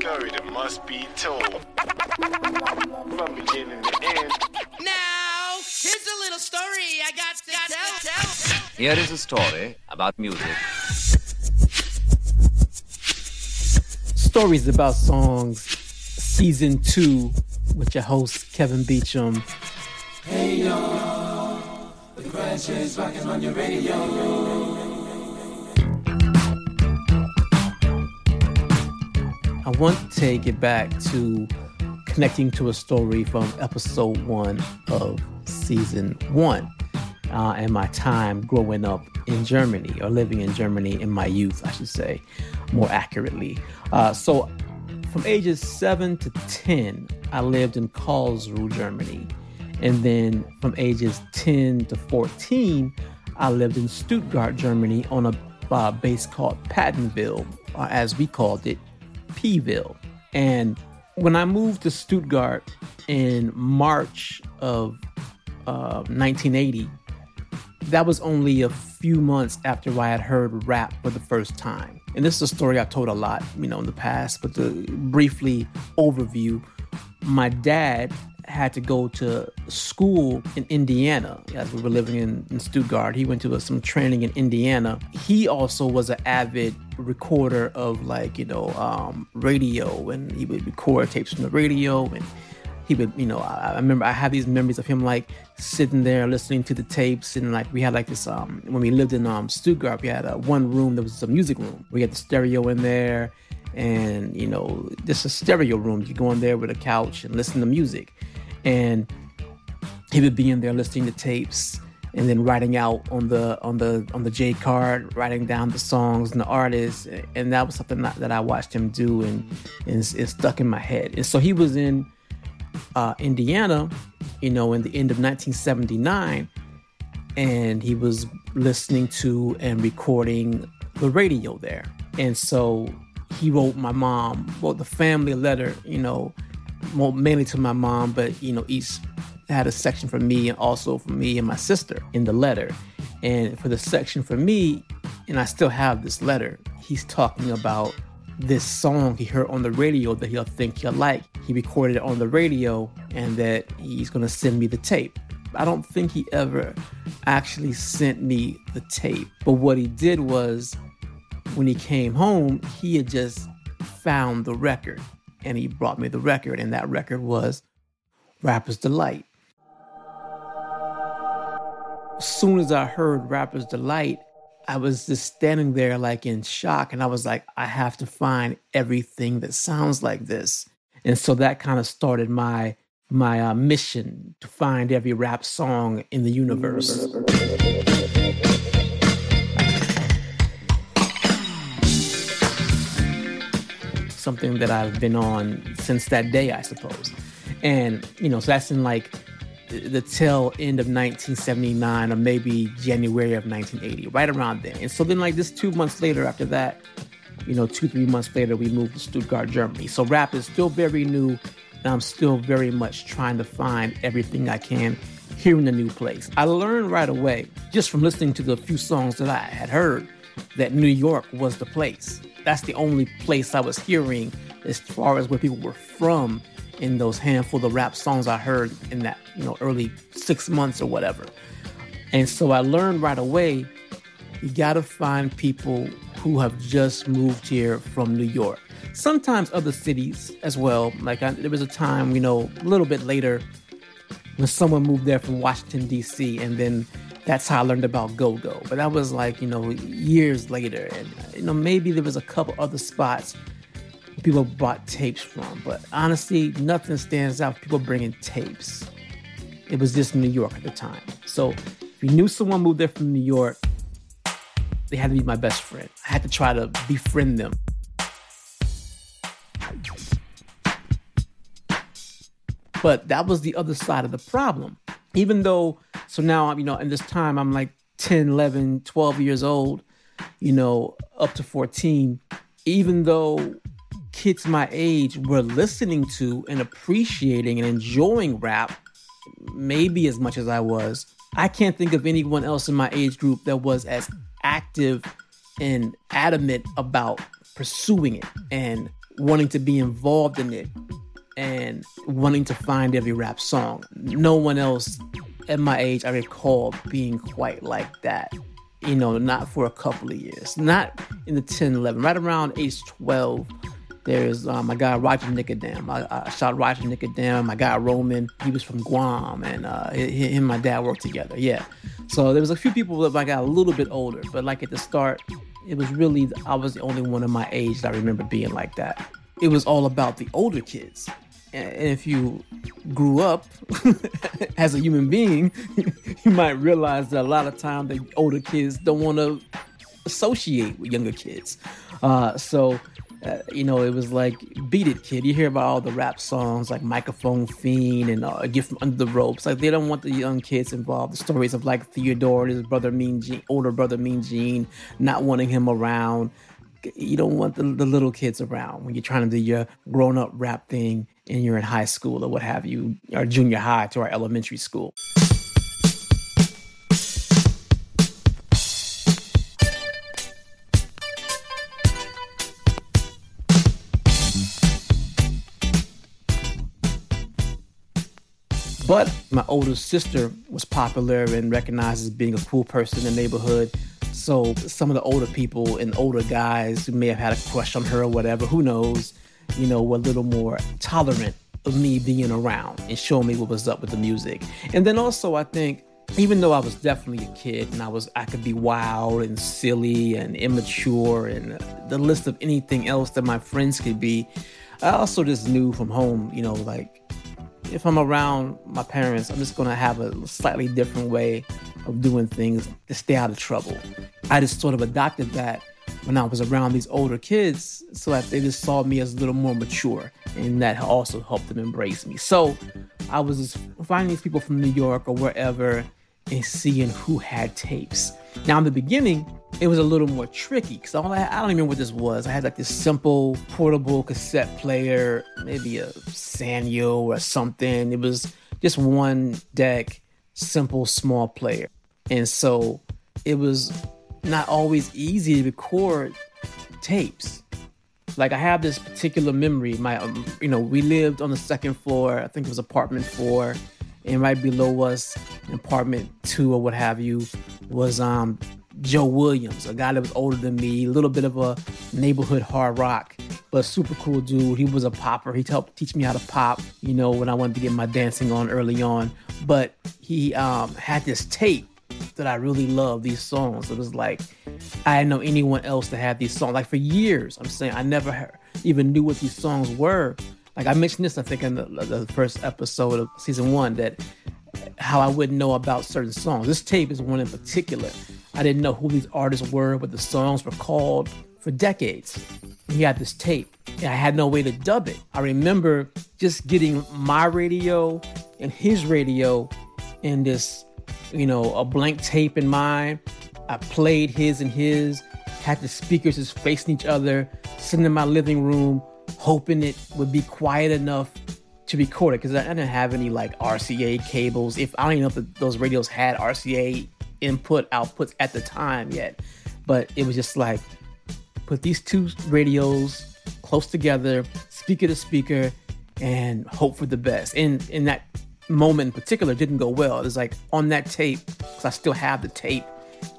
story that must be told. From beginning to end. Now, here's a little story I got to tell. tell. Here is a story about music. Stories about songs, season two, with your host Kevin Beecham. Hey y'all, the crash is rocking on your radio. I want to take it back to connecting to a story from episode one of season one uh, and my time growing up in Germany or living in Germany in my youth, I should say, more accurately. Uh, so, from ages seven to 10, I lived in Karlsruhe, Germany. And then from ages 10 to 14, I lived in Stuttgart, Germany on a uh, base called Pattonville, as we called it, P-ville. And when I moved to Stuttgart in March of uh, 1980, that was only a few months after I had heard rap for the first time. And this is a story I've told a lot, you know, in the past, but to briefly overview, my dad had to go to school in Indiana as we were living in, in Stuttgart. He went to some training in Indiana. He also was an avid recorder of like, you know, um, radio and he would record tapes from the radio and he would, you know, I, I, remember I have these memories of him like sitting there listening to the tapes and like we had like this um when we lived in um Stuttgart, we had a one room that was a music room. We had the stereo in there and you know, just a stereo room. You go in there with a couch and listen to music and he would be in there listening to tapes and then writing out on the on the on the J card, writing down the songs and the artists, and that was something that, that I watched him do, and, and it stuck in my head. And so he was in uh, Indiana, you know, in the end of 1979, and he was listening to and recording the radio there. And so he wrote my mom, wrote the family letter, you know, well, mainly to my mom, but you know, each had a section for me and also for me and my sister in the letter. And for the section for me, and I still have this letter, he's talking about this song he heard on the radio that he'll think he'll like. He recorded it on the radio and that he's gonna send me the tape. I don't think he ever actually sent me the tape. But what he did was when he came home, he had just found the record and he brought me the record, and that record was Rapper's Delight. As soon as I heard Rapper's Delight, I was just standing there like in shock, and I was like, I have to find everything that sounds like this. And so that kind of started my my uh, mission to find every rap song in the universe. Something that I've been on since that day, I suppose. And, you know, so that's in like the tail end of 1979 or maybe January of 1980, right around then. And so then, like, this two months later after that, you know, two, three months later, we moved to Stuttgart, Germany. So rap is still very new, and I'm still very much trying to find everything I can here in the new place. I learned right away, just from listening to the few songs that I had heard, that New York was the place that's the only place I was hearing as far as where people were from in those handful of rap songs I heard in that, you know, early six months or whatever. And so I learned right away you got to find people who have just moved here from New York. Sometimes other cities as well. Like I, there was a time, you know, a little bit later when someone moved there from Washington, D.C., and then that's how I learned about go go. But that was like, you know, years later. And, you know, maybe there was a couple other spots people bought tapes from. But honestly, nothing stands out people bringing tapes. It was just New York at the time. So if you knew someone moved there from New York, they had to be my best friend. I had to try to befriend them. But that was the other side of the problem. Even though so now I'm, you know, in this time, I'm like 10, 11, 12 years old, you know, up to 14. Even though kids my age were listening to and appreciating and enjoying rap, maybe as much as I was, I can't think of anyone else in my age group that was as active and adamant about pursuing it and wanting to be involved in it and wanting to find every rap song. No one else at my age I recall being quite like that. You know, not for a couple of years. Not in the 10, 11. Right around age 12, there's um, my guy Roger Nicodem. I, I shot Roger Nicodem. My guy Roman, he was from Guam, and uh, him and my dad worked together. Yeah. So there was a few people that I got a little bit older, but like at the start, it was really I was the only one of my age that I remember being like that. It was all about the older kids. And if you grew up as a human being, you might realize that a lot of times the older kids don't want to associate with younger kids. Uh, so uh, you know, it was like "Beat It, Kid." You hear about all the rap songs like "Microphone Fiend" and uh, "Get from Under the Ropes." Like they don't want the young kids involved. The stories of like Theodore and his brother Mean Gene, older brother Mean Gene, not wanting him around. You don't want the, the little kids around when you're trying to do your grown-up rap thing and you're in high school or what have you, or junior high to our elementary school. But my older sister was popular and recognized as being a cool person in the neighborhood. So some of the older people and older guys who may have had a crush on her or whatever, who knows, you know, were a little more tolerant of me being around and showing me what was up with the music. And then also I think even though I was definitely a kid and I was I could be wild and silly and immature and the list of anything else that my friends could be, I also just knew from home, you know, like if I'm around my parents, I'm just gonna have a slightly different way of doing things to stay out of trouble. I just sort of adopted that when I was around these older kids so that they just saw me as a little more mature and that also helped them embrace me. So I was just finding these people from New York or wherever and seeing who had tapes. Now, in the beginning, it was a little more tricky because I, I don't even remember what this was. I had like this simple portable cassette player, maybe a Sanyo or something. It was just one deck, simple, small player. And so it was not always easy to record tapes. Like I have this particular memory. My, um, you know, we lived on the second floor. I think it was apartment four, and right below us, apartment two or what have you, was um Joe Williams, a guy that was older than me, a little bit of a neighborhood hard rock, but super cool dude. He was a popper. He helped teach me how to pop, you know, when I wanted to get my dancing on early on. But he um, had this tape that I really loved, these songs. It was like, I didn't know anyone else to have these songs. Like for years, I'm saying, I never heard, even knew what these songs were. Like I mentioned this, I think, in the, the first episode of season one, that how I wouldn't know about certain songs. This tape is one in particular. I didn't know who these artists were, what the songs were called for decades. He had this tape, and I had no way to dub it. I remember just getting my radio and his radio in this, you know, a blank tape in mine. I played his and his, had the speakers just facing each other, sitting in my living room, hoping it would be quiet enough to record it because I didn't have any like RCA cables. If I don't even know if the, those radios had RCA input outputs at the time yet, but it was just like put these two radios close together, speaker to speaker, and hope for the best. And in that moment in particular, didn't go well. It's like on that tape, because I still have the tape.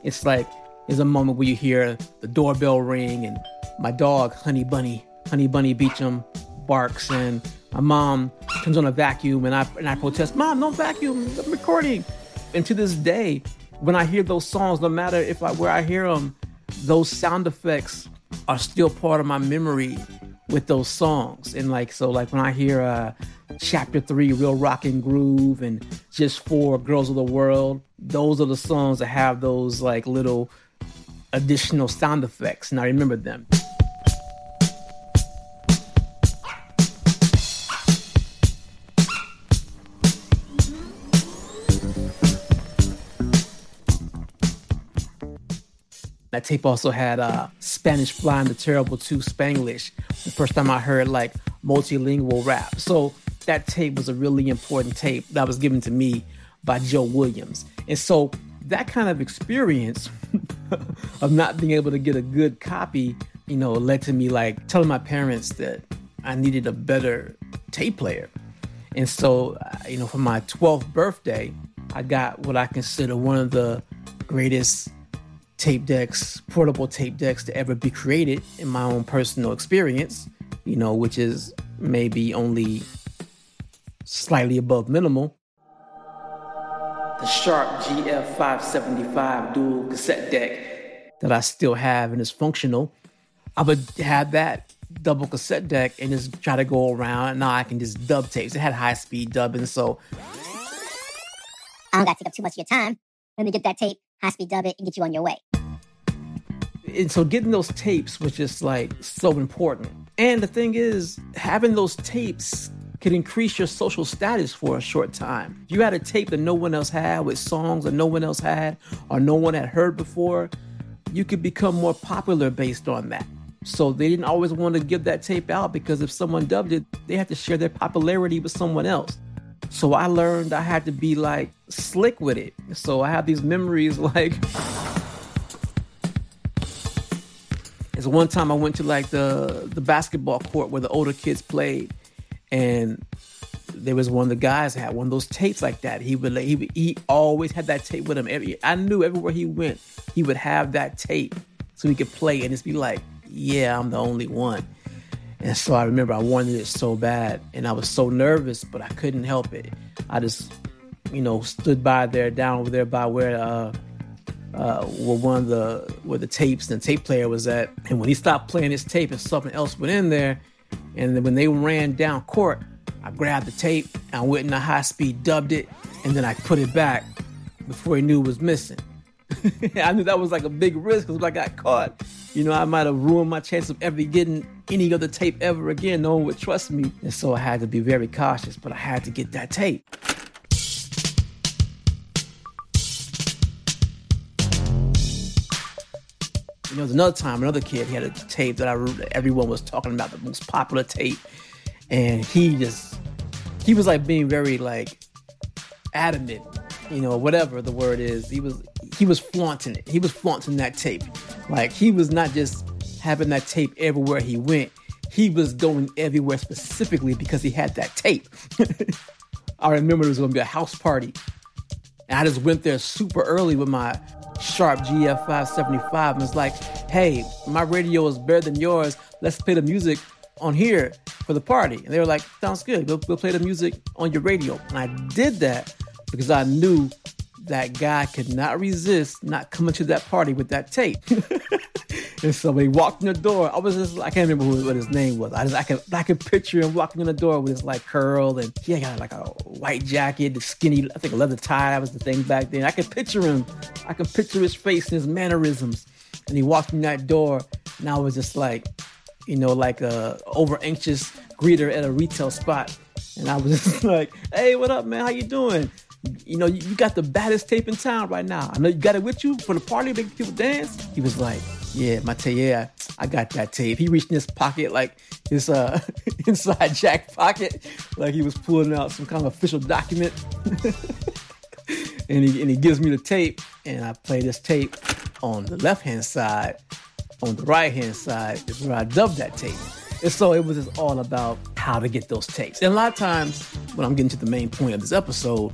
It's like there's a moment where you hear the doorbell ring and my dog, Honey Bunny, Honey Bunny Beecham, barks and my mom turns on a vacuum and I and I protest, Mom, don't vacuum, I'm recording. And to this day, when I hear those songs, no matter if I where I hear them, those sound effects are still part of my memory with those songs. And like so, like when I hear uh, Chapter Three, Real Rock and Groove, and Just for Girls of the World, those are the songs that have those like little additional sound effects, and I remember them. That tape also had uh, Spanish Fly and the Terrible 2 Spanglish. The first time I heard like multilingual rap. So that tape was a really important tape that was given to me by Joe Williams. And so that kind of experience of not being able to get a good copy you know, led to me like telling my parents that I needed a better tape player. And so, uh, you know, for my 12th birthday, I got what I consider one of the greatest tape decks, portable tape decks to ever be created in my own personal experience, you know, which is maybe only slightly above minimal. The Sharp GF575 dual cassette deck that I still have and is functional. I would have that double cassette deck and just try to go around. And now I can just dub tapes. It had high speed dubbing, so I don't got to take up too much of your time. Let me get that tape, high speed dub it, and get you on your way. And so getting those tapes was just like so important. And the thing is, having those tapes could increase your social status for a short time. If you had a tape that no one else had with songs that no one else had or no one had heard before, you could become more popular based on that. So they didn't always want to give that tape out because if someone dubbed it, they had to share their popularity with someone else. So I learned I had to be like slick with it. So I have these memories like One time I went to like the the basketball court where the older kids played, and there was one of the guys had one of those tapes like that. He would he he always had that tape with him. Every I knew everywhere he went, he would have that tape so he could play and just be like, "Yeah, I'm the only one." And so I remember I wanted it so bad, and I was so nervous, but I couldn't help it. I just, you know, stood by there, down over there by where. Uh, uh, where one of the where the tapes and the tape player was at. And when he stopped playing his tape and something else went in there, and then when they ran down court, I grabbed the tape, I went in a high speed, dubbed it, and then I put it back before he knew it was missing. I knew that was like a big risk because if I got caught, you know, I might have ruined my chance of ever getting any other tape ever again. No one would trust me. And so I had to be very cautious, but I had to get that tape. You know, there's another time, another kid, he had a tape that I everyone was talking about, the most popular tape, and he just he was like being very like adamant, you know, whatever the word is. He was he was flaunting it. He was flaunting that tape. Like he was not just having that tape everywhere he went. He was going everywhere specifically because he had that tape. I remember there was gonna be a house party. And I just went there super early with my Sharp GF575 and was like, hey, my radio is better than yours. Let's play the music on here for the party. And they were like, sounds good. We'll, we'll play the music on your radio. And I did that because I knew that guy could not resist not coming to that party with that tape. and so when he walked in the door, I was just, I can't remember who, what his name was. I just, I can I could picture him walking in the door with his like curl and he got like a white jacket, the skinny, I think a leather tie was the thing back then. I could picture him. I could picture his face and his mannerisms. And he walked in that door and I was just like, you know, like a over anxious greeter at a retail spot. And I was just like, hey, what up, man? How you doing? you know, you, you, got the baddest tape in town right now. I know you got it with you for the party, make people dance. He was like, yeah, Mate, yeah, I got that tape. He reached in his pocket, like his uh, inside jack pocket, like he was pulling out some kind of official document. and he and he gives me the tape, and I play this tape on the left hand side. On the right hand side is where I dubbed that tape. And so it was just all about how to get those tapes. And a lot of times, when I'm getting to the main point of this episode,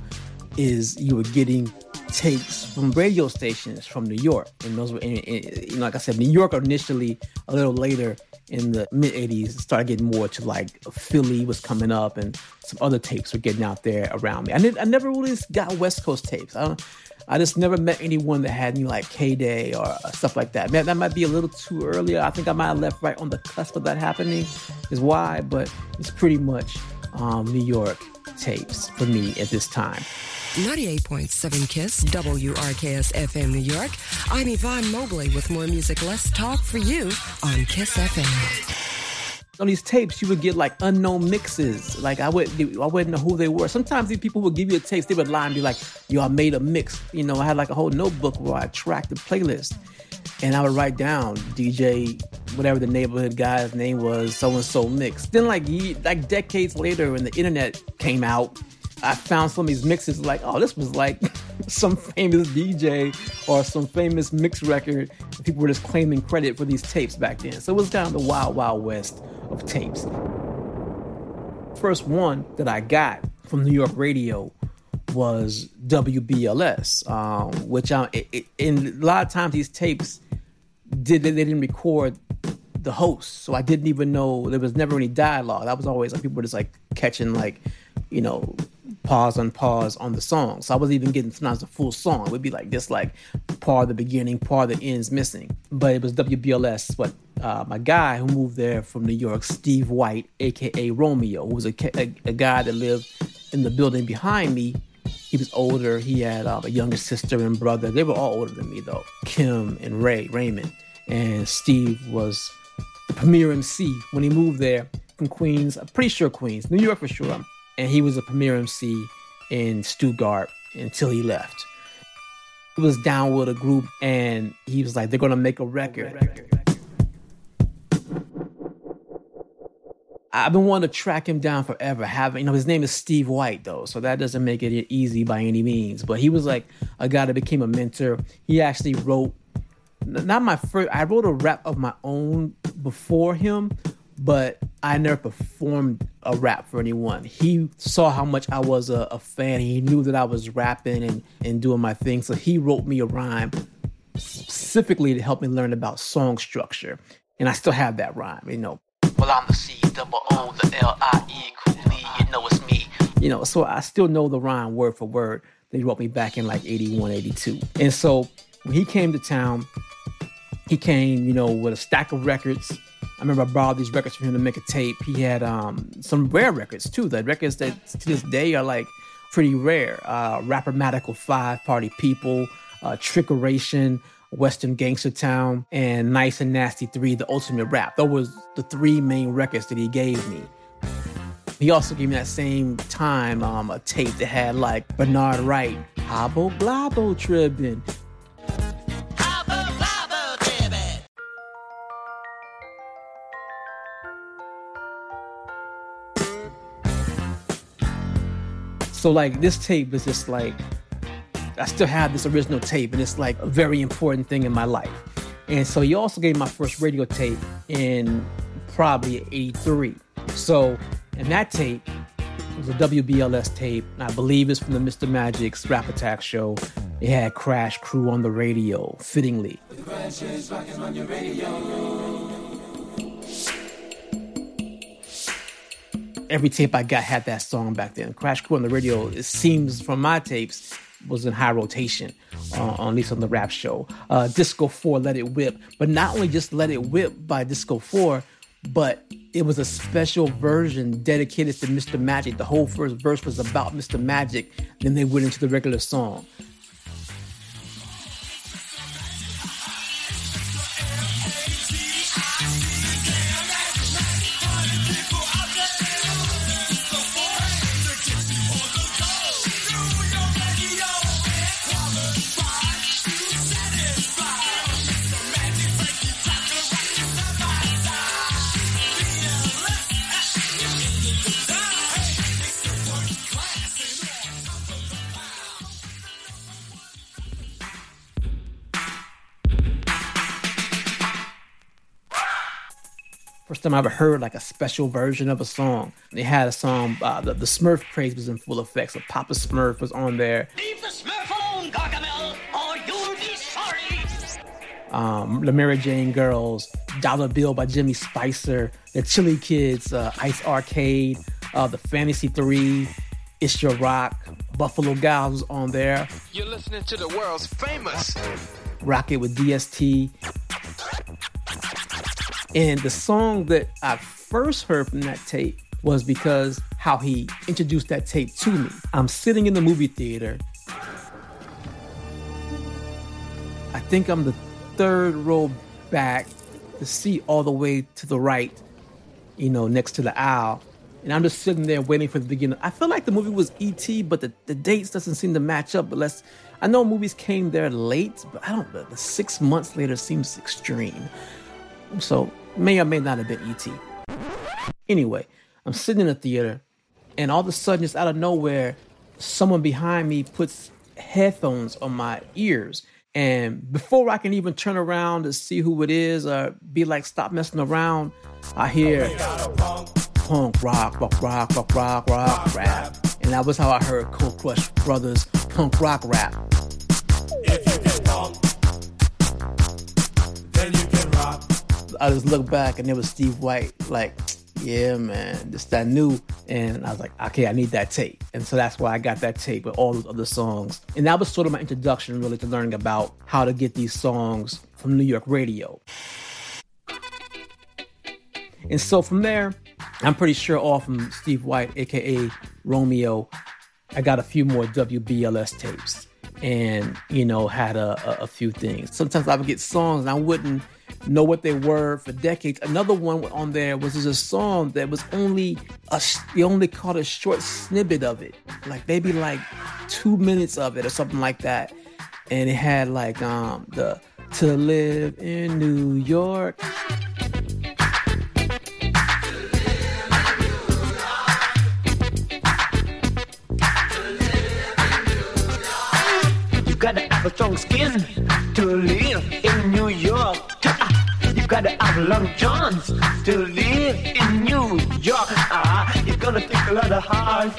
is you were getting tapes from radio stations from New York, and those were, in, in, you know, like I said, New York initially. A little later in the mid '80s, started getting more to like Philly was coming up, and some other tapes were getting out there around me. I, I never really got West Coast tapes. I don't. I just never met anyone that had any like K Day or stuff like that. Man, that might be a little too early. I think I might have left right on the cusp of that happening, is why. But it's pretty much um, New York tapes for me at this time. 98.7 KISS, WRKS FM New York. I'm Yvonne Mobley with more music, less talk for you on KISS FM. On these tapes, you would get like unknown mixes. Like I would, I wouldn't know who they were. Sometimes these people would give you a tape. They would lie and be like, "Yo, I made a mix." You know, I had like a whole notebook where I tracked the playlist, and I would write down DJ, whatever the neighborhood guy's name was, so and so mix. Then like like decades later, when the internet came out, I found some of these mixes like, oh, this was like some famous DJ or some famous mix record. People were just claiming credit for these tapes back then. So it was kind of the wild, wild west of tapes. First one that I got from New York radio was WBLS, um, which I, it, it, in a lot of times these tapes did they didn't record the host, so I didn't even know there was never any dialogue. That was always like people were just like catching like, you know, pause on pause on the song. So I wasn't even getting sometimes the full song. It would be like this, like part of the beginning, part of the ends missing. But it was WBLS. What uh, my guy who moved there from New York, Steve White, aka Romeo, who was a, a, a guy that lived in the building behind me. He was older. He had uh, a younger sister and brother. They were all older than me though. Kim and Ray Raymond, and Steve was the premier MC when he moved there from Queens. I'm pretty sure Queens, New York for sure. And he was a premier MC in Stuttgart until he left. He was down with a group and he was like, they're gonna make a record. I've been wanting to track him down forever. Having, you know, his name is Steve White though, so that doesn't make it easy by any means. But he was like a guy that became a mentor. He actually wrote not my first. I wrote a rap of my own before him, but I never performed a rap for anyone. He saw how much I was a, a fan. He knew that I was rapping and and doing my thing, so he wrote me a rhyme specifically to help me learn about song structure. And I still have that rhyme, you know. Well, I'm the C double O, the L I E, coolly, you know it's me. You know, so I still know the rhyme word for word. They wrote me back in like 81, 82. And so when he came to town, he came, you know, with a stack of records. I remember I borrowed these records from him to make a tape. He had um, some rare records too, the records that to this day are like pretty rare. Uh, Rappermatical 5, Party People, uh, Trickeration, Western Gangster Town, and Nice and Nasty 3, The Ultimate Rap. Those was the three main records that he gave me. He also gave me that same time um, a tape that had like Bernard Wright, Haboglabotribin', So like this tape is just like I still have this original tape and it's like a very important thing in my life. And so he also gave my first radio tape in probably 83. So in that tape was a WBLS tape. I believe it's from the Mr. Magic's Rap Attack show. It had Crash Crew on the radio, fittingly. every tape I got had that song back then. Crash Crew on the radio, it seems from my tapes, was in high rotation, uh, at least on the rap show. Uh, Disco 4, Let It Whip. But not only just Let It Whip by Disco 4, but it was a special version dedicated to Mr. Magic. The whole first verse was about Mr. Magic. Then they went into the regular song. Time I ever heard like a special version of a song. They had a song, uh, the, the Smurf craze was in full effect. So Papa Smurf was on there. Leave the Smurf alone, Gargamel, or you'll be sorry. Um, the Mary Jane Girls, Dollar Bill by Jimmy Spicer, the Chili Kids, uh, Ice Arcade, uh, the Fantasy 3, It's Your Rock, Buffalo Gals was on there. You're listening to the world's famous. Rocket with DST. And the song that I first heard from that tape was because how he introduced that tape to me. I'm sitting in the movie theater. I think I'm the third row back, the seat all the way to the right, you know, next to the aisle. And I'm just sitting there waiting for the beginning. I feel like the movie was E.T., but the, the dates doesn't seem to match up. But let's, I know movies came there late, but I don't, the six months later seems extreme. So may or may not have been ET. Anyway, I'm sitting in a theater, and all of a sudden, just out of nowhere, someone behind me puts headphones on my ears. And before I can even turn around to see who it is or be like, stop messing around, I hear punk rock, rock, rock, rock, rock, rock, rap. And that was how I heard Cold Crush Brothers punk rock rap. I just looked back and it was Steve White, like, yeah, man, this that new. And I was like, okay, I need that tape. And so that's why I got that tape with all those other songs. And that was sort of my introduction really to learning about how to get these songs from New York radio. And so from there, I'm pretty sure all from Steve White, aka Romeo, I got a few more WBLS tapes and, you know, had a, a, a few things. Sometimes I would get songs and I wouldn't know what they were for decades. Another one on there was just a song that was only a they only caught a short snippet of it, like maybe like two minutes of it or something like that, and it had like um the to live in New York. A strong skin to live in New York. You gotta have a long johns to live in New York. Ah, it's gonna take a lot of heart.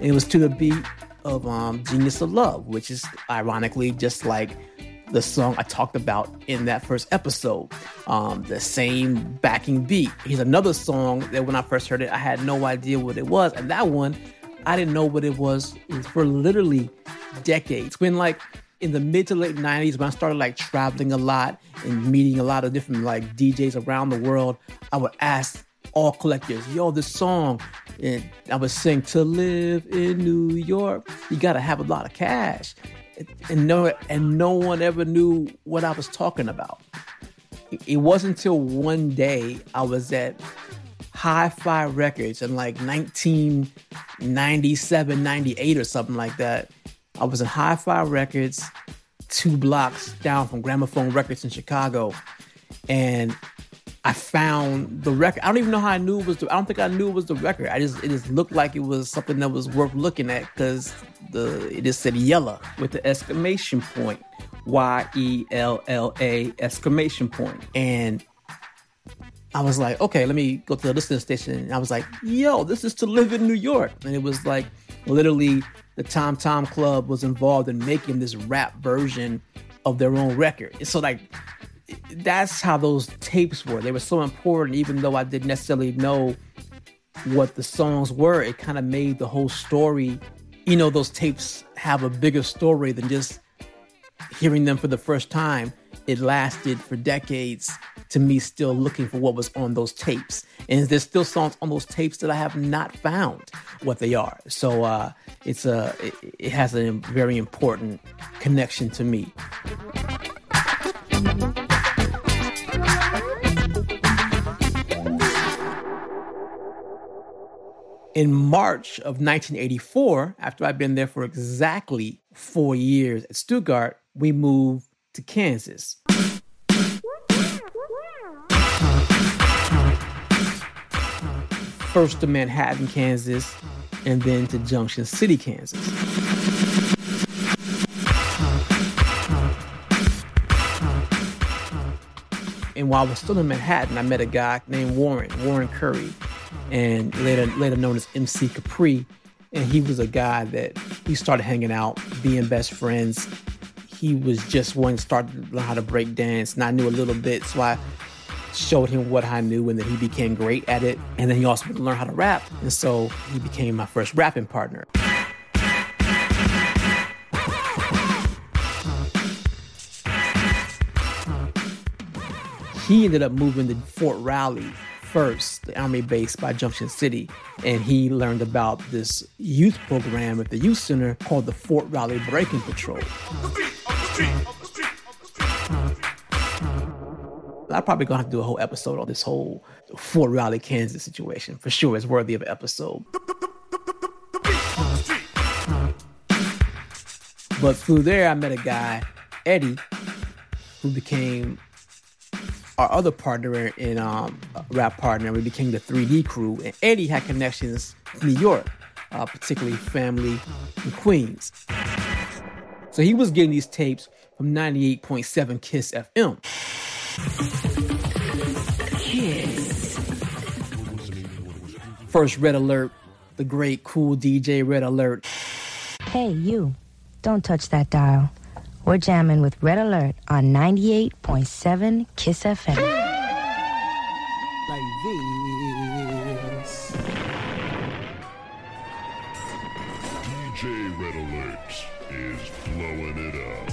It was to the beat of um, Genius of Love, which is ironically just like the song I talked about in that first episode. Um, the same backing beat. Here's another song that when I first heard it, I had no idea what it was. And that one, I didn't know what it was for literally decades. When like in the mid to late 90s, when I started like traveling a lot and meeting a lot of different like DJs around the world, I would ask all collectors, yo, this song, and I would sing to live in New York, you gotta have a lot of cash. And no and no one ever knew what I was talking about. It wasn't until one day I was at Hi-Fi Records in like 1997, 98 or something like that. I was in Hi-Fi Records, two blocks down from Gramophone Records in Chicago, and I found the record. I don't even know how I knew it was. The, I don't think I knew it was the record. I just it just looked like it was something that was worth looking at because the it just said Yella with the exclamation point, Y E L L A exclamation point, and I was like, okay, let me go to the listening station. And I was like, yo, this is to live in New York, and it was like literally the Tom Tom Club was involved in making this rap version of their own record. And So like that's how those tapes were. They were so important, even though I didn't necessarily know what the songs were. It kind of made the whole story, you know, those tapes have a bigger story than just hearing them for the first time. It lasted for decades to me, still looking for what was on those tapes. And there's still songs on those tapes that I have not found what they are. So uh, it's a, it, it has a very important connection to me. In March of 1984, after I'd been there for exactly four years at Stuttgart, we moved to Kansas. First to Manhattan, Kansas, and then to Junction City, Kansas. And while I was still in Manhattan, I met a guy named Warren, Warren Curry and later later known as MC Capri. And he was a guy that we started hanging out, being best friends. He was just one started to learn how to break dance, and I knew a little bit, so I showed him what I knew, and then he became great at it. And then he also learned how to rap, and so he became my first rapping partner. He ended up moving to Fort Riley first, the Army base by Junction City, and he learned about this youth program at the youth center called the Fort Riley Breaking Patrol. I'm probably gonna have to do a whole episode on this whole Fort Riley, Kansas situation. For sure, it's worthy of an episode. But through there, I met a guy, Eddie, who became our other partner in um, rap partner. We became the 3D crew, and Eddie had connections in New York, uh, particularly family in Queens. So he was getting these tapes from 98.7 Kiss FM. Kiss. First Red Alert, the great Kool DJ Red Alert. Hey, you. Don't touch that dial. We're jamming with Red Alert on 98.7 Kiss FM. Like this. DJ Red Alert is blowing it up.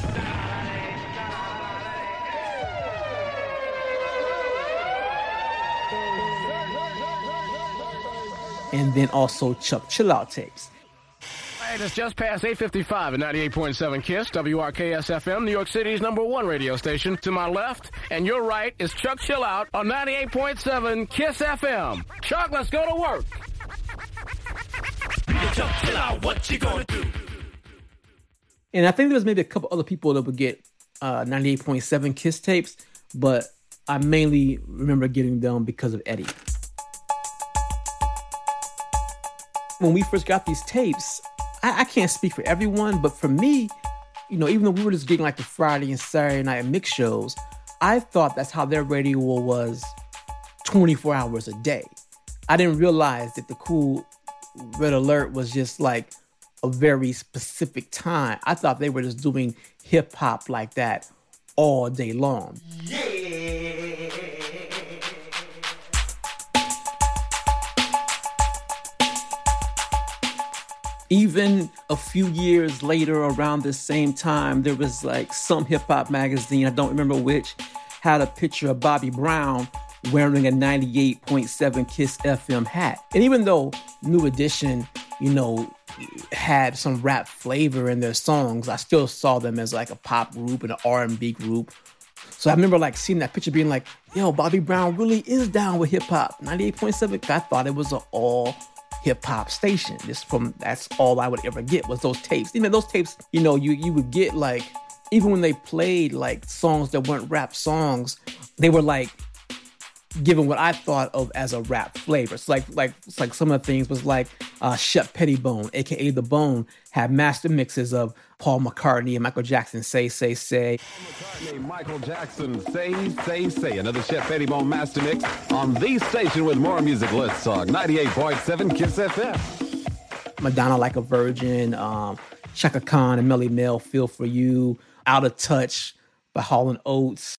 And then also Chuck Chillout tapes. Hey, it's just past 8.55 at 98.7 KISS, WRKS-FM, New York City's number one radio station. To my left and your right is Chuck Chillout on 98.7 KISS FM. Chuck, let's go to work. Chuck, chill out. What you gonna do? And I think there was maybe a couple other people that would get uh, 98.7 Kiss tapes, but I mainly remember getting them because of Eddie. When we first got these tapes, I, I can't speak for everyone, but for me, you know, even though we were just getting like the Friday and Saturday night mix shows, I thought that's how their radio was 24 hours a day. I didn't realize that the Kool Red Alert was just like a very specific time. I thought they were just doing hip hop like that all day long. Even a few years later, around the same time, there was like some hip hop magazine, I don't remember which, had a picture of Bobby Brown wearing a 98.7 Kiss FM hat. And even though New Edition, you know, had some rap flavor in their songs, I still saw them as like a pop group and an R&B group. So I remember like seeing that picture being like, yo, Bobby Brown really is down with hip hop. 98.7, I thought it was an all hip hop station. This from that's all I would ever get was those tapes. Even those tapes, you know, you you would get like even when they played like songs that weren't rap songs, they were like given what I thought of as a rap flavor. It's like like like some of the things was like uh Shep Pettibone, aka The Bone, had master mixes of Paul McCartney and Michael Jackson say say say. McCartney, Michael Jackson, say, say, say. Another Shep Pettibone Master Mix on the station with more music. Let's talk 98.7 Kiss FM. Madonna like a virgin, um, Chaka Khan and Melle Mel, Feel for You, Out of Touch by Hall and Oates.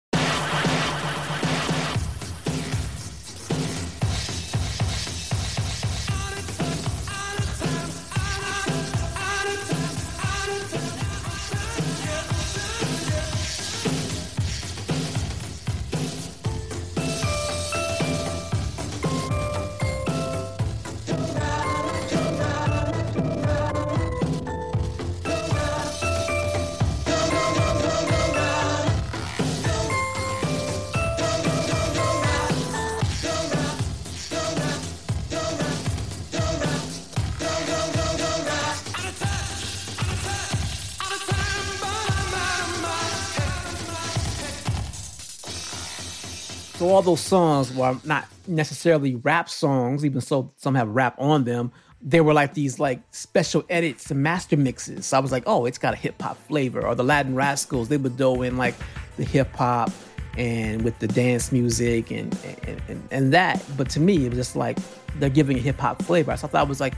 Those songs were not necessarily rap songs, even so some have rap on them. They were like these like special edits and master mixes. So I was like, oh, it's got a hip hop flavor. Or the Latin Rascals, they would throw in like the hip hop and with the dance music and, and and and that. But to me, it was just like they're giving a hip hop flavor. So I thought it was like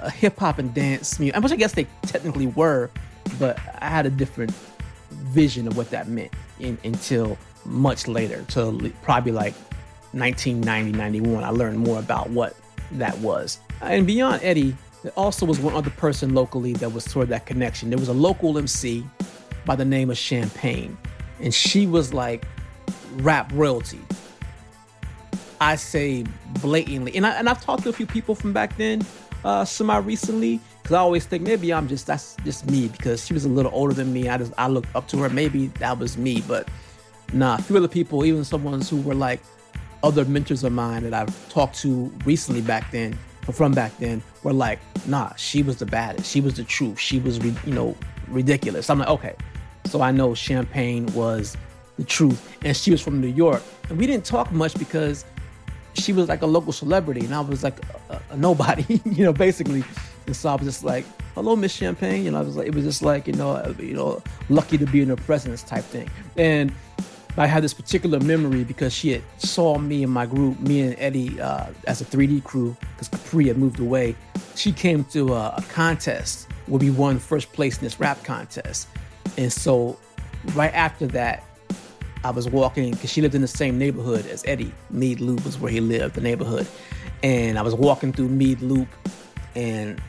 a hip hop and dance music, which I guess they technically were, but I had a different vision of what that meant in, until much later, till probably like 1990, 91. I learned more about what that was. And beyond Eddie, there also was one other person locally that was sort of that connection. There was a local MC by the name of Champagne, and she was like rap royalty. I say blatantly, and I and I've talked to a few people from back then, uh, semi recently, because I always think maybe I'm just that's just me because she was a little older than me. I just I looked up to her. Maybe that was me, but nah. A few other people, even someone who were like other mentors of mine that I've talked to recently back then, or from back then, were like, nah, she was the baddest. She was the truth. She was, re- you know, ridiculous. I'm like, okay. So I know Champagne was the truth. And she was from New York. And we didn't talk much because she was like a local celebrity and I was like a, a nobody, you know, basically. And so I was just like, hello, Miss Champagne. You know, I was like, it was just like, you know, uh, you know, lucky to be in her presence type thing. And I had this particular memory because she had saw me and my group, me and Eddie, uh, as a 3D crew, because Capri had moved away. She came to a, a contest where we won first place in this rap contest. And so right after that, I was walking because she lived in the same neighborhood as Eddie. Mead Loop was where he lived, the neighborhood. And I was walking through Mead Loop and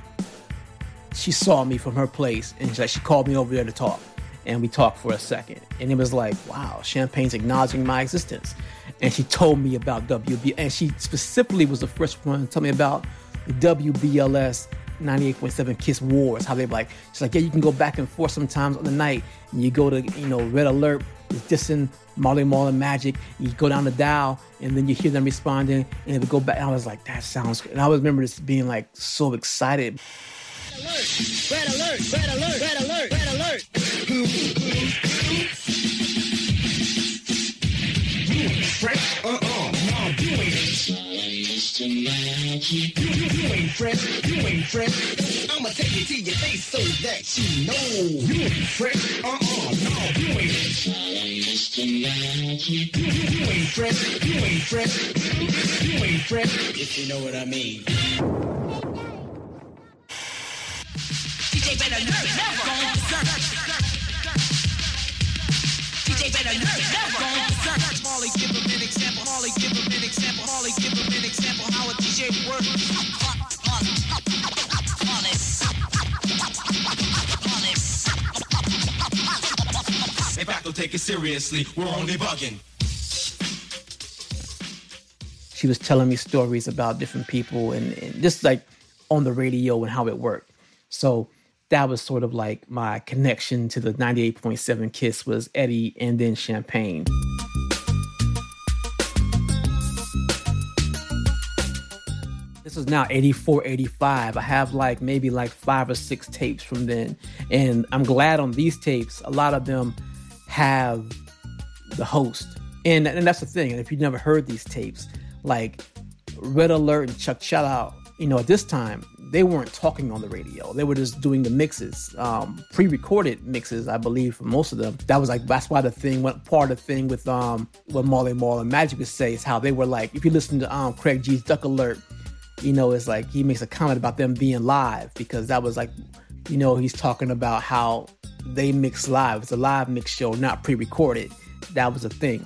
she saw me from her place and she, like, she called me over there to talk. And we talked for a second. And it was like, wow, Champagne's acknowledging my existence. And she told me about WB. And she specifically was the first one to tell me about WBLS 98.7 Kiss Wars. How they like, she's like, yeah, you can go back and forth sometimes on the night. And you go to, you know, Red Alert is dissing Marley Marl and Magic. You go down the dial and then you hear them responding and it would go back. And I was like, that sounds good. And I always remember just being like so excited. Red alert, red alert, red alert, red alert. You ain't fresh? Uh-uh, no, you ain't. You, you, you ain't fresh, you ain't fresh. I'ma take it to your face so that you know. You ain't fresh, uh-uh, no, you ain't. You, you, you ain't fresh, you ain't fresh. You ain't fresh. If you know what I mean. DJ better learn, never gone berserk. DJ better learn, never gone berserk. Molly, give him an example. Molly, give him an example. Molly, give him an example how a DJ works. If I don't take it seriously, we're only bugging. she was telling me stories about different people and, and just like on the radio and how it worked. So that was sort of like my connection to the 98.7 Kiss was Eddie and then Champagne. This is now 84, 85. I have like maybe like five or six tapes from then. And I'm glad on these tapes, a lot of them have the host. And, and that's the thing. And if you've never heard these tapes, like Red Alert and Chuck Chillout, you know, at this time, they weren't talking on the radio. They were just doing the mixes, um, pre-recorded mixes, I believe, for most of them. That was like that's why the thing went part of the thing with um what Marley Marl and Magic would say is how they were like, if you listen to um Craig G's Duck Alert, you know, it's like he makes a comment about them being live because that was like, you know, he's talking about how they mix live. It's a live mix show, not pre-recorded. That was a thing.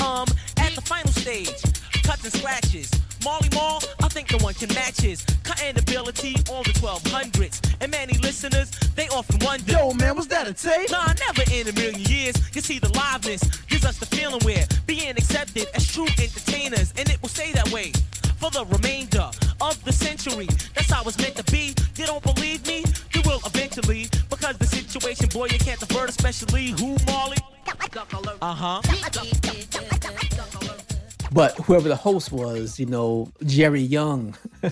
Um, at the final stage, cuts and scratches. Marley Marl, I think no one can match his cutting ability on the 1200s. And many listeners, they often wonder, Yo, man, was that a tape? Nah, never in a million years. You see, the liveness gives us the feeling we're being accepted as true entertainers, and it will stay that way for the remainder of the century. That's how it's meant to be. You don't believe me? You will eventually, because the situation, boy, you can't divert, especially who, Molly? Uh huh. But whoever the host was, you know, Jerry Young, uh,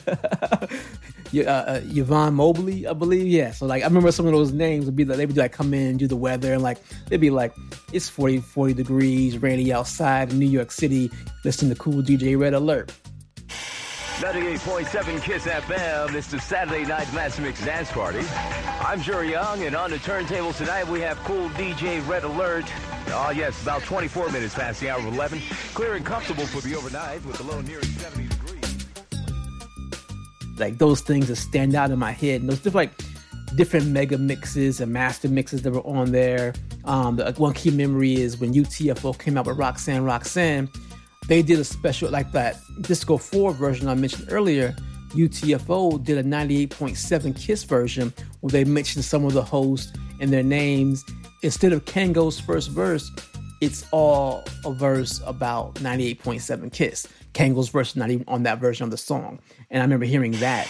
uh, Yvonne Mobley, I believe. Yeah. So like, I remember some of those names would be like they would like come in and do the weather and like they'd be like, it's 40, 40 degrees, rainy outside in New York City. Listen to Kool DJ Red Alert. 98.7 Kiss FM. It's the Saturday Night Master Mix Dance Party. I'm Jerry Young, and on the turntable tonight we have Kool DJ Red Alert. Oh, yes, about 24 minutes past the hour of 11. Clear and comfortable for the overnight with the low near 70 degrees. like those things that stand out in my head and those different like different mega mixes and master mixes that were on there um the one key memory is when utfo came out with roxanne roxanne they did a special like that disco 4 version i mentioned earlier utfo did a 98.7 kiss version where they mentioned some of the hosts and their names instead of Kangol's first verse it's all a verse about 98.7 kiss Kangol's verse is not even on that version of the song and i remember hearing that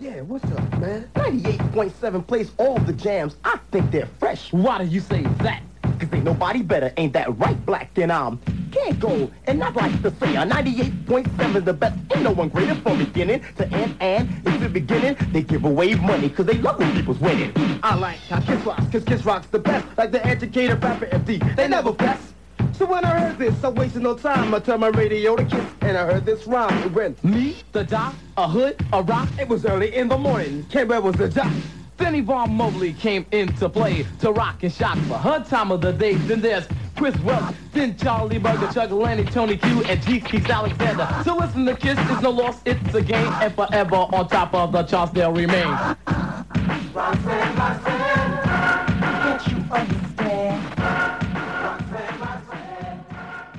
Yeah, what's up, man? 98.7 plays all the jams. I think they're fresh. Why do you say that? Cause ain't nobody better, ain't that right, black? Then I'm um, can't go. And I'd like to say a 98.7 the best. Ain't no one greater from beginning to end. And if the beginning, they give away money because they love when people's winning. I like how Kiss rocks, cause Kiss rocks the best. Like the educated rapper FD, they never best. So when I heard this, I wasted no time. I turned my radio to Kiss, and I heard this rhyme. It went, me, the doc, a hood, a rock. It was early in the morning. Canberra was the doc. Then Yvonne Mobley came into play to rock and shock for her time of the day. Then there's Chris Welch, then Charlie Burger, Chuck Lenny, Tony Q, and G. Keith Alexander. So listen to Kiss is no loss, it's a game, and forever on top of the charts they'll remain. Roxanne, Roxanne, can't you understand?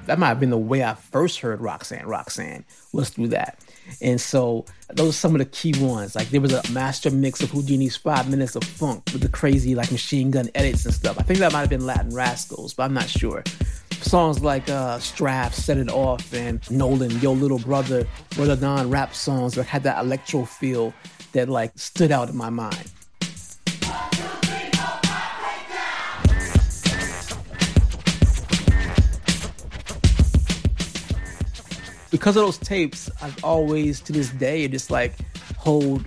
that might have been the way I first heard Roxanne. Roxanne was through that. And so those are some of the key ones. Like there was a master mix of Houdini's five minutes of funk with the crazy like machine gun edits and stuff. I think that might have been Latin Rascals, but I'm not sure. Songs like uh, Strafe, Set It Off, and Nolan, Yo Little Brother the non-rap songs that had that electro feel that like stood out in my mind. Because of those tapes, I've always to this day just like hold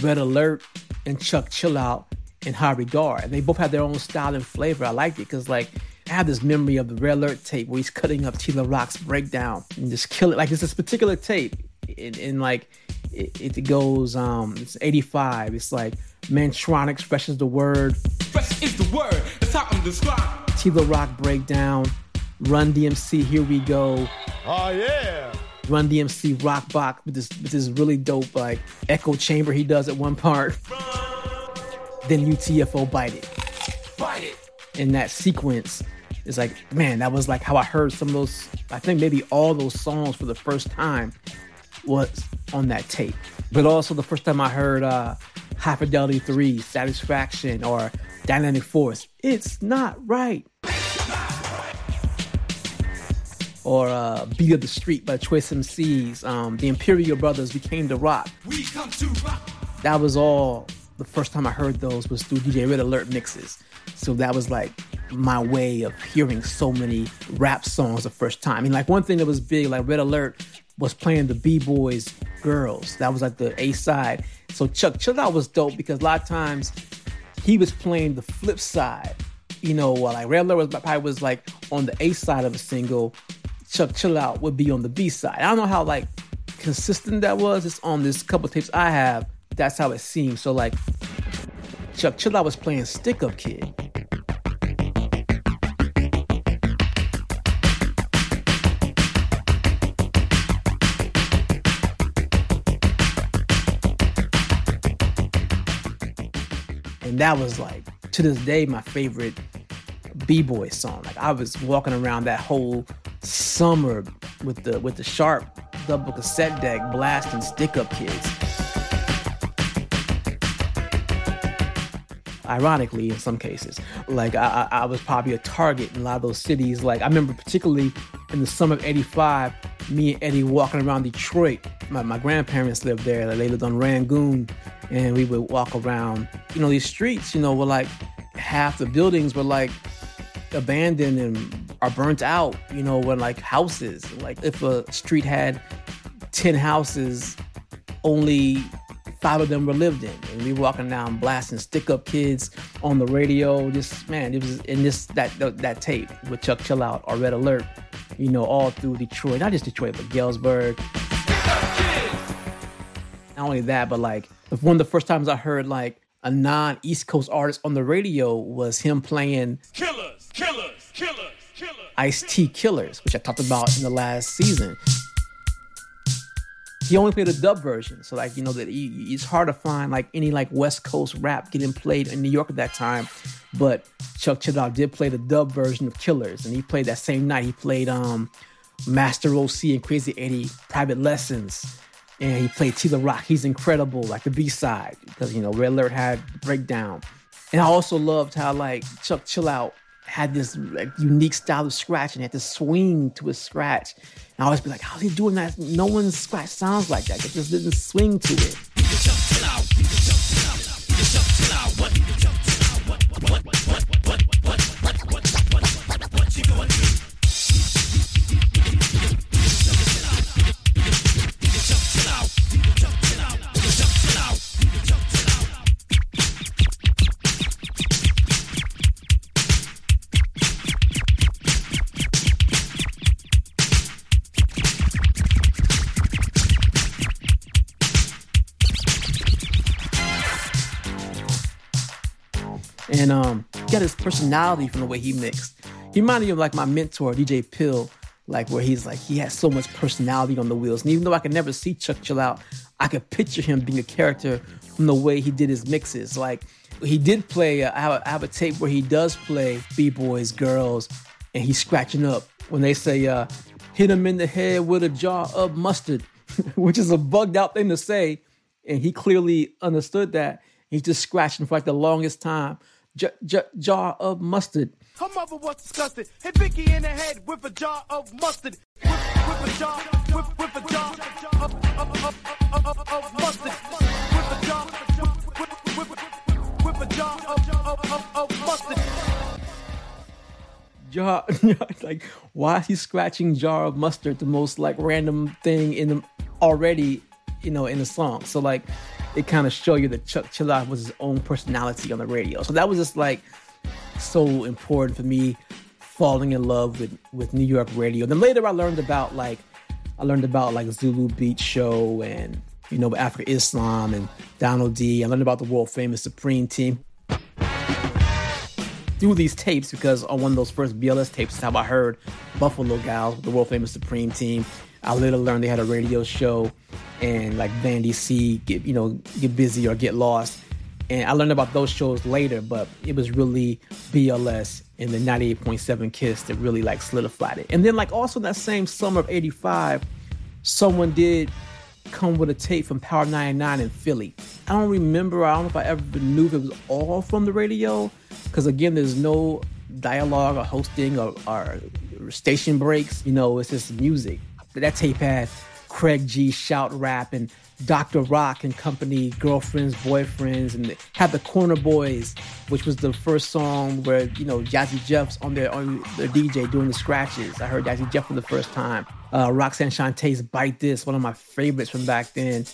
Red Alert and Chuck Chillout in high regard. And they both have their own style and flavor. I liked it because like I have this memory of the Red Alert tape where he's cutting up T La Rock's breakdown and just kill it. Like it's this particular tape. And, and like it, it goes um it's 85. It's like Mantronix, fresh is the word. Fresh is the word. That's how I'm described. T La Rock breakdown. Run DMC, here we go. Oh yeah. Run DMC rock box with this with this really dope like echo chamber he does at one part. Then UTFO bite it. Bite it. In that sequence, it's like, man, that was like how I heard some of those, I think maybe all those songs for the first time was on that tape. But also the first time I heard uh High Fidelity 3, Satisfaction, or Dynamic Force. It's not right or uh, Beat of the Street by Choice MCs. Um, the Imperial Brothers became the rock. We come to rock. That was all the first time I heard those was through DJ Red Alert mixes. So that was like my way of hearing so many rap songs the first time. And like one thing that was big, like Red Alert was playing the B-Boys Girls. That was like the A side. So Chuck Chillout was dope because a lot of times he was playing the flip side. You know, like Red Alert was probably was like on the A side of a single, Chuck Chillout would be on the B side. I don't know how like consistent that was. It's on this couple tapes I have. That's how it seems. So like Chuck Chillout was playing Stick Up Kid. And that was like to this day my favorite b-boy song. Like I was walking around that whole summer with the with the sharp double cassette deck blasting stick up kids. Ironically, in some cases, like I, I was probably a target in a lot of those cities. Like I remember particularly in the summer of '85, me and Eddie walking around Detroit. My, my grandparents lived there. Like, They lived on Rangoon, and we would walk around. You know, these streets. You know, were like half the buildings were like abandoned and are burnt out, you know, when like houses, like if a street had 10 houses, only five of them were lived in. And we walking down blasting stick up kids on the radio. Just man, it was in this that that tape with Chuck Chillout or Red Alert, you know, all through Detroit. Not just Detroit, but Galesburg. Not only that, but like one of the first times I heard like a non East Coast artist on the radio was him playing Killers, killers, killers, killers. Ice T Killers, which I talked about in the last season. He only played a dub version, so like you know that it's hard to find like any like West Coast rap getting played in New York at that time. But Chuck Chill did play the dub version of Killers, and he played that same night. He played um Master OC and Crazy Eddie Private Lessons and he played T La Rock. He's incredible, like the B side, because you know Red Alert had breakdown, and I also loved how like Chuck Chillout had this like unique style of scratch and had to swing to a scratch. And I always be like, how's he doing that? No one's scratch sounds like that. It just didn't swing to it. Personality from the way he mixed. He reminded me of like my mentor, DJ Pill, like where he's like he has so much personality on the wheels. And even though I could never see Chuck Chillout, I could picture him being a character from the way he did his mixes. Like he did play. Uh, I, have a, I have a tape where he does play b boys, girls, and he's scratching up when they say uh, hit him in the head with a jar of mustard, which is a bugged out thing to say, and he clearly understood that. He's just scratching for like the longest time. J- j- jar of mustard. Her mother was disgusted. Hit Vicky in the head with a jar of mustard. With, with a jar, with, with a jar of, of, of, of, of, of mustard. With a jar, with, with, with, with a jar of, of, of, of mustard. Jar, like why is he scratching jar of mustard? The most like random thing in the already, you know, in the song. So like, it kind of show you that Chuck Chilla was his own personality on the radio. So that was just like so important for me falling in love with with New York radio. Then later I learned about like I learned about like Zulu Beat Show and you know Afrika Islam and Donald D. I learned about the world famous Supreme Team through these tapes because on one of those first BLS tapes is how I heard Buffalo Gals, the world famous Supreme Team. I later learned they had a radio show and like Vandy C, get you know get busy or get lost. And I learned about those shows later, but it was really BLS and the 98.7 Kiss that really like solidified it. And then like also that same summer of 85, someone did come with a tape from Power 99 in Philly. I don't remember, I don't know if I ever knew if it was all from the radio, because again, there's no dialogue or hosting or, or station breaks. You know, it's just music. That tape had Craig G shout rap and Dr. Rock and company, girlfriends, boyfriends, and had the Corner Boys, which was the first song where you know Jazzy Jeff's on their on the DJ doing the scratches. I heard Jazzy Jeff for the first time. Uh, Roxanne Shanté's "Bite This," one of my favorites from back then.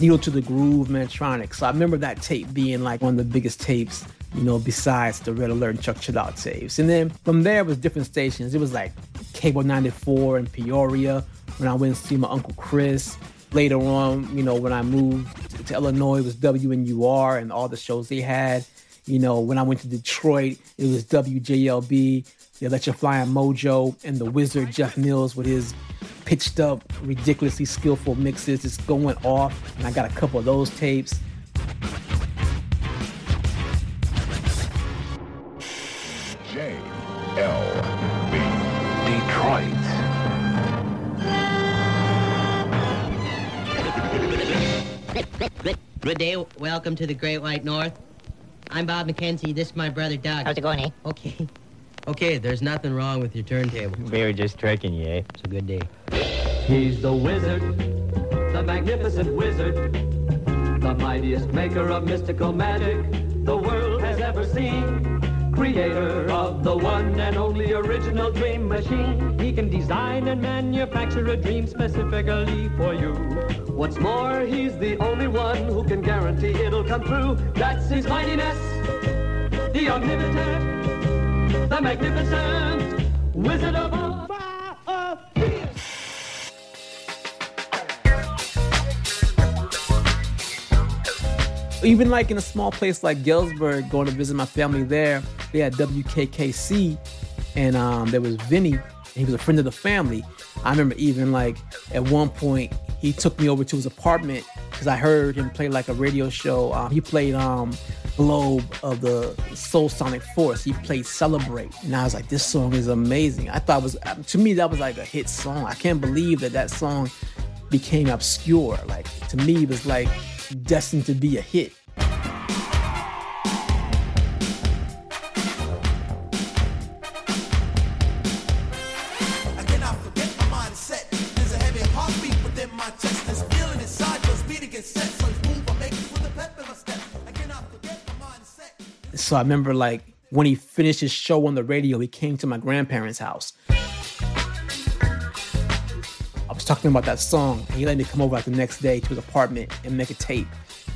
Needle to the Groove, Mantronic. So I remember that tape being like one of the biggest tapes, you know, besides the Red Alert and Chuck Chill tapes. And then from there was different stations. It was like Cable 94 in Peoria when I went to see my Uncle Chris. Later on, you know, when I moved to Illinois, it was WNUR and all the shows they had. You know, when I went to Detroit, it was WJLB, the Electrifying Mojo, and the Wizard Jeff Mills with his pitched up, ridiculously skillful mixes It's going off. And I got a couple of those tapes. Detroit. Good, good day. Welcome to the Great White North. I'm Bob McKenzie. This is my brother Doug. How's it going, eh? Okay. Okay, there's nothing wrong with your turntable. We were just tricking you, eh? It's a good day. He's the wizard, the magnificent wizard, the mightiest maker of mystical magic the world has ever seen. Creator of the one and only original dream machine. He can design and manufacture a dream specifically for you. What's more, he's the only one who can guarantee it'll come true. That's his mightiness, the omnipotent, the magnificent wizard of Oz. Even like in a small place like Galesburg, going to visit my family there, they had WKKC, and um, there was Vinny, he was a friend of the family. I remember even like at one point he took me over to his apartment because I heard him play like a radio show. Um, he played um, Globe of the Soulsonic Force. He played Celebrate, and I was like, this song is amazing. I thought it was to me that was like a hit song. I can't believe that that song became obscure. Like to me, it was like destined to be a hit. I cannot forget my mindset. There's a heavy heartbeat within my chest. This feeling inside goes beat against set. So it's move I make it with a pep in my step. I cannot forget my mindset. So I remember like when he finished his show on the radio, he came to my grandparents' house. Talking about that song. And he let me come over like the next day to his apartment and make a tape.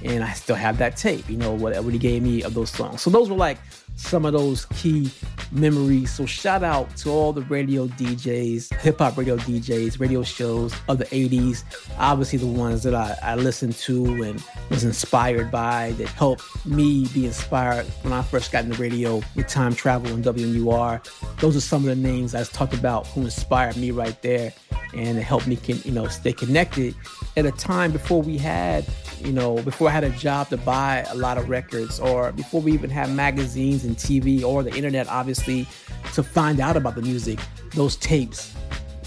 And I still have that tape, you know, whatever he gave me of those songs. So those were like some of those key memories. So shout out to all the radio DJs, hip hop radio DJs, radio shows of the 80s. Obviously, the ones that I, I listened to and was inspired by that helped me be inspired when I first got into radio with time travel and WNUR. Those are some of the names I talked about who inspired me right there and it helped me, can, you know, stay connected at a time before we had you know, before I had a job to buy a lot of records, or before we even had magazines and TV or the internet, obviously, to find out about the music, those tapes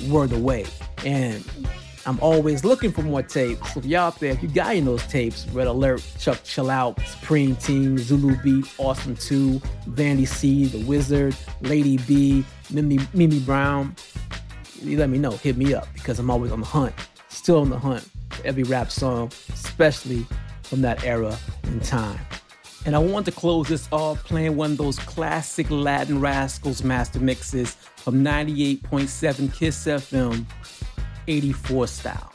were the way. And I'm always looking for more tapes. So if y'all out there, if you got of those tapes, Red Alert, Chuck Chillout, Supreme Team, Zulu Beat, Awesome 2, Vandy C, The Wizard, Lady B, Mimi, Mimi Brown, you let me know. Hit me up because I'm always on the hunt, still on the hunt every rap song, especially from that era in time. And I want to close this off playing one of those classic Latin Rascals master mixes from 98.7 Kiss FM, 84 style.